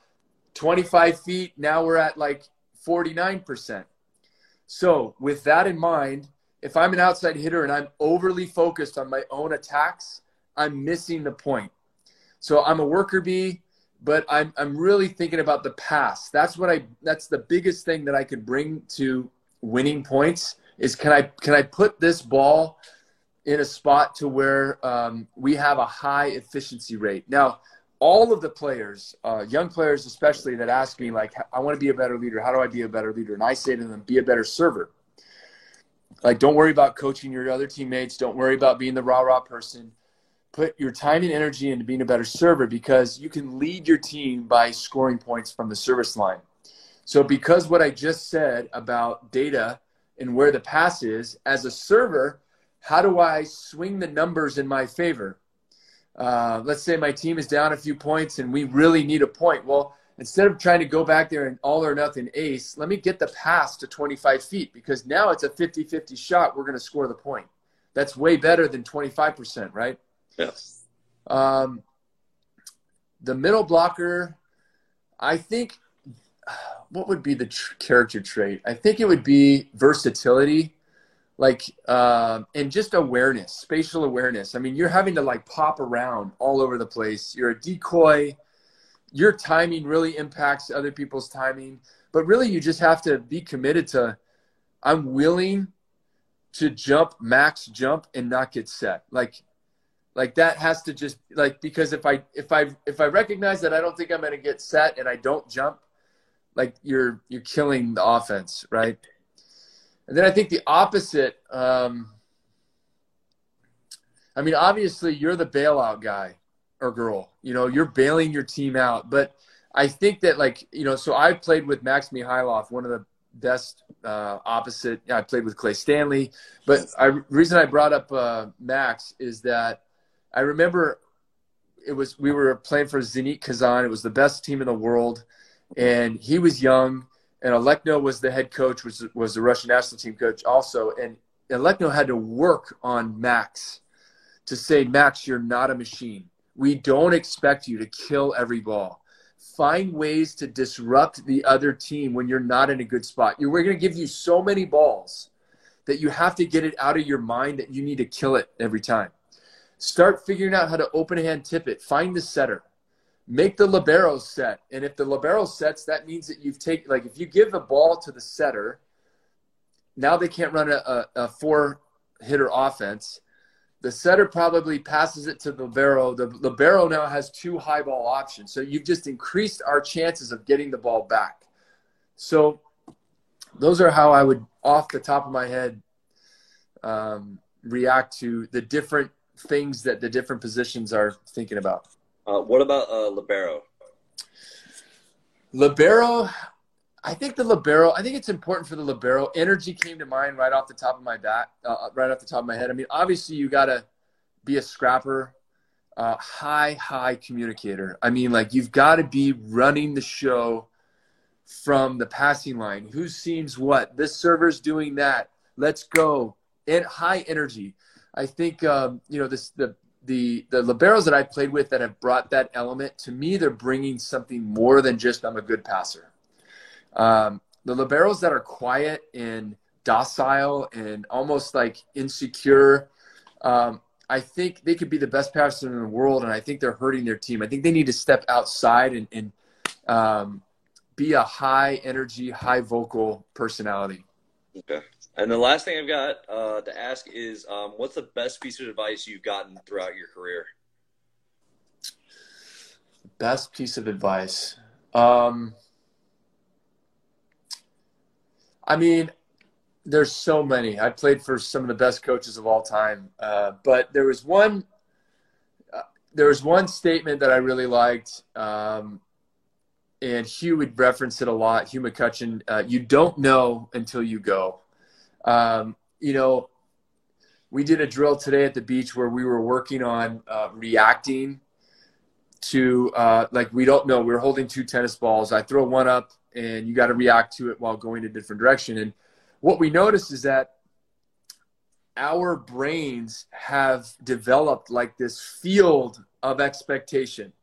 25 feet, now we're at like 49%. So, with that in mind, if I'm an outside hitter and I'm overly focused on my own attacks, I'm missing the point. So I'm a worker bee, but I'm I'm really thinking about the past. That's what I that's the biggest thing that I could bring to winning points is can I can I put this ball in a spot to where um, we have a high efficiency rate. Now, all of the players, uh, young players especially, that ask me like, I want to be a better leader. How do I be a better leader? And I say to them, be a better server. Like, don't worry about coaching your other teammates. Don't worry about being the rah rah person. Put your time and energy into being a better server because you can lead your team by scoring points from the service line. So, because what I just said about data and where the pass is, as a server, how do I swing the numbers in my favor? Uh, let's say my team is down a few points and we really need a point. Well, instead of trying to go back there and all or nothing ace, let me get the pass to 25 feet because now it's a 50 50 shot. We're going to score the point. That's way better than 25%, right? Yes. Um, the middle blocker, I think, what would be the tr- character trait? I think it would be versatility like uh, and just awareness spatial awareness i mean you're having to like pop around all over the place you're a decoy your timing really impacts other people's timing but really you just have to be committed to i'm willing to jump max jump and not get set like like that has to just like because if i if i if i recognize that i don't think i'm going to get set and i don't jump like you're you're killing the offense right and then I think the opposite. Um, I mean, obviously, you're the bailout guy or girl. You know, you're bailing your team out. But I think that, like, you know, so I played with Max Mikhailov, one of the best uh, opposite. I played with Clay Stanley. But I reason I brought up uh, Max is that I remember it was we were playing for Zenit Kazan. It was the best team in the world, and he was young and Alekno was the head coach, was was the Russian national team coach also, and Alekno had to work on Max to say, Max, you're not a machine. We don't expect you to kill every ball. Find ways to disrupt the other team when you're not in a good spot. We're going to give you so many balls that you have to get it out of your mind that you need to kill it every time. Start figuring out how to open a hand tip it. Find the setter make the libero set. And if the libero sets, that means that you've taken, like, if you give the ball to the setter, now they can't run a, a, a four hitter offense. The setter probably passes it to the libero. The libero now has two high ball options. So you've just increased our chances of getting the ball back. So those are how I would, off the top of my head, um, react to the different things that the different positions are thinking about. Uh, what about uh, libero? Libero, I think the libero. I think it's important for the libero. Energy came to mind right off the top of my bat, uh, right off the top of my head. I mean, obviously you got to be a scrapper, uh, high high communicator. I mean, like you've got to be running the show from the passing line. Who seems what? This server's doing that. Let's go. And high energy. I think um, you know this the the the liberos that I played with that have brought that element to me, they're bringing something more than just I'm a good passer. Um, the liberos that are quiet and docile and almost like insecure, um, I think they could be the best passer in the world, and I think they're hurting their team. I think they need to step outside and, and um, be a high energy, high vocal personality. Okay. And the last thing I've got uh, to ask is, um, what's the best piece of advice you've gotten throughout your career? Best piece of advice. Um, I mean, there's so many. I played for some of the best coaches of all time, uh, but there was one. Uh, there was one statement that I really liked, um, and Hugh would reference it a lot. Hugh McCutcheon. Uh, you don't know until you go. Um, you know, we did a drill today at the beach where we were working on uh, reacting to uh, like we don't know. We are holding two tennis balls. I throw one up, and you got to react to it while going a different direction. And what we noticed is that our brains have developed like this field of expectation.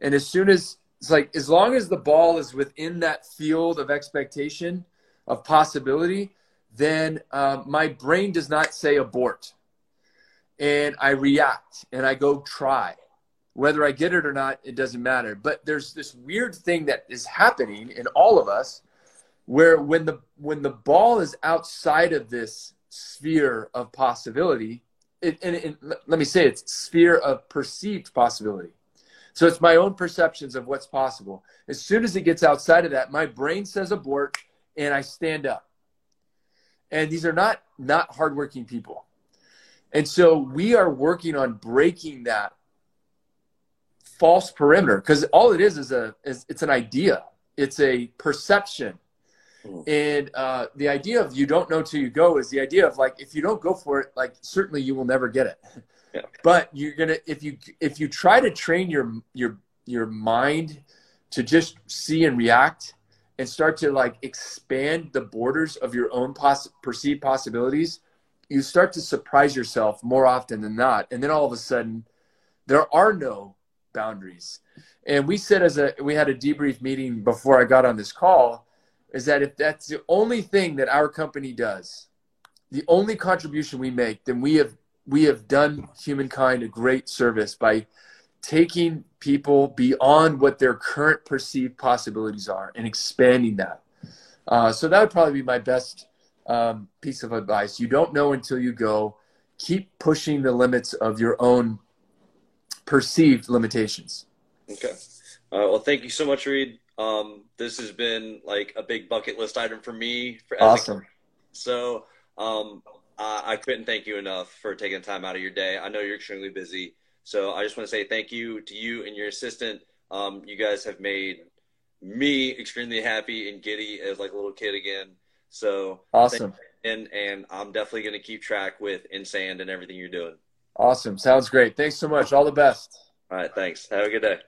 And as soon as it's like, as long as the ball is within that field of expectation, of possibility, then uh, my brain does not say abort. And I react and I go try. Whether I get it or not, it doesn't matter. But there's this weird thing that is happening in all of us where when the when the ball is outside of this sphere of possibility, it, and, and let me say it's sphere of perceived possibility. So it's my own perceptions of what's possible. As soon as it gets outside of that, my brain says abort and I stand up. And these are not not hardworking people. And so we are working on breaking that false perimeter because all it is is a is it's an idea it's a perception mm. and uh, the idea of you don't know till you go is the idea of like if you don't go for it like certainly you will never get it yeah. but you're gonna if you if you try to train your your your mind to just see and react and start to like expand the borders of your own poss- perceived possibilities you start to surprise yourself more often than not and then all of a sudden there are no boundaries. And we said as a we had a debrief meeting before I got on this call is that if that's the only thing that our company does, the only contribution we make, then we have we have done humankind a great service by taking people beyond what their current perceived possibilities are and expanding that. Uh, so that would probably be my best um, piece of advice. You don't know until you go. Keep pushing the limits of your own perceived limitations. Okay. Uh, well, thank you so much, Reid. Um, this has been like a big bucket list item for me. For, awesome. A, so um, I, I couldn't thank you enough for taking time out of your day. I know you're extremely busy. So I just want to say thank you to you and your assistant. Um, you guys have made me extremely happy and giddy as like a little kid again. So awesome. And and I'm definitely going to keep track with InSand and everything you're doing. Awesome. Sounds great. Thanks so much. All the best. All right. Thanks. Have a good day.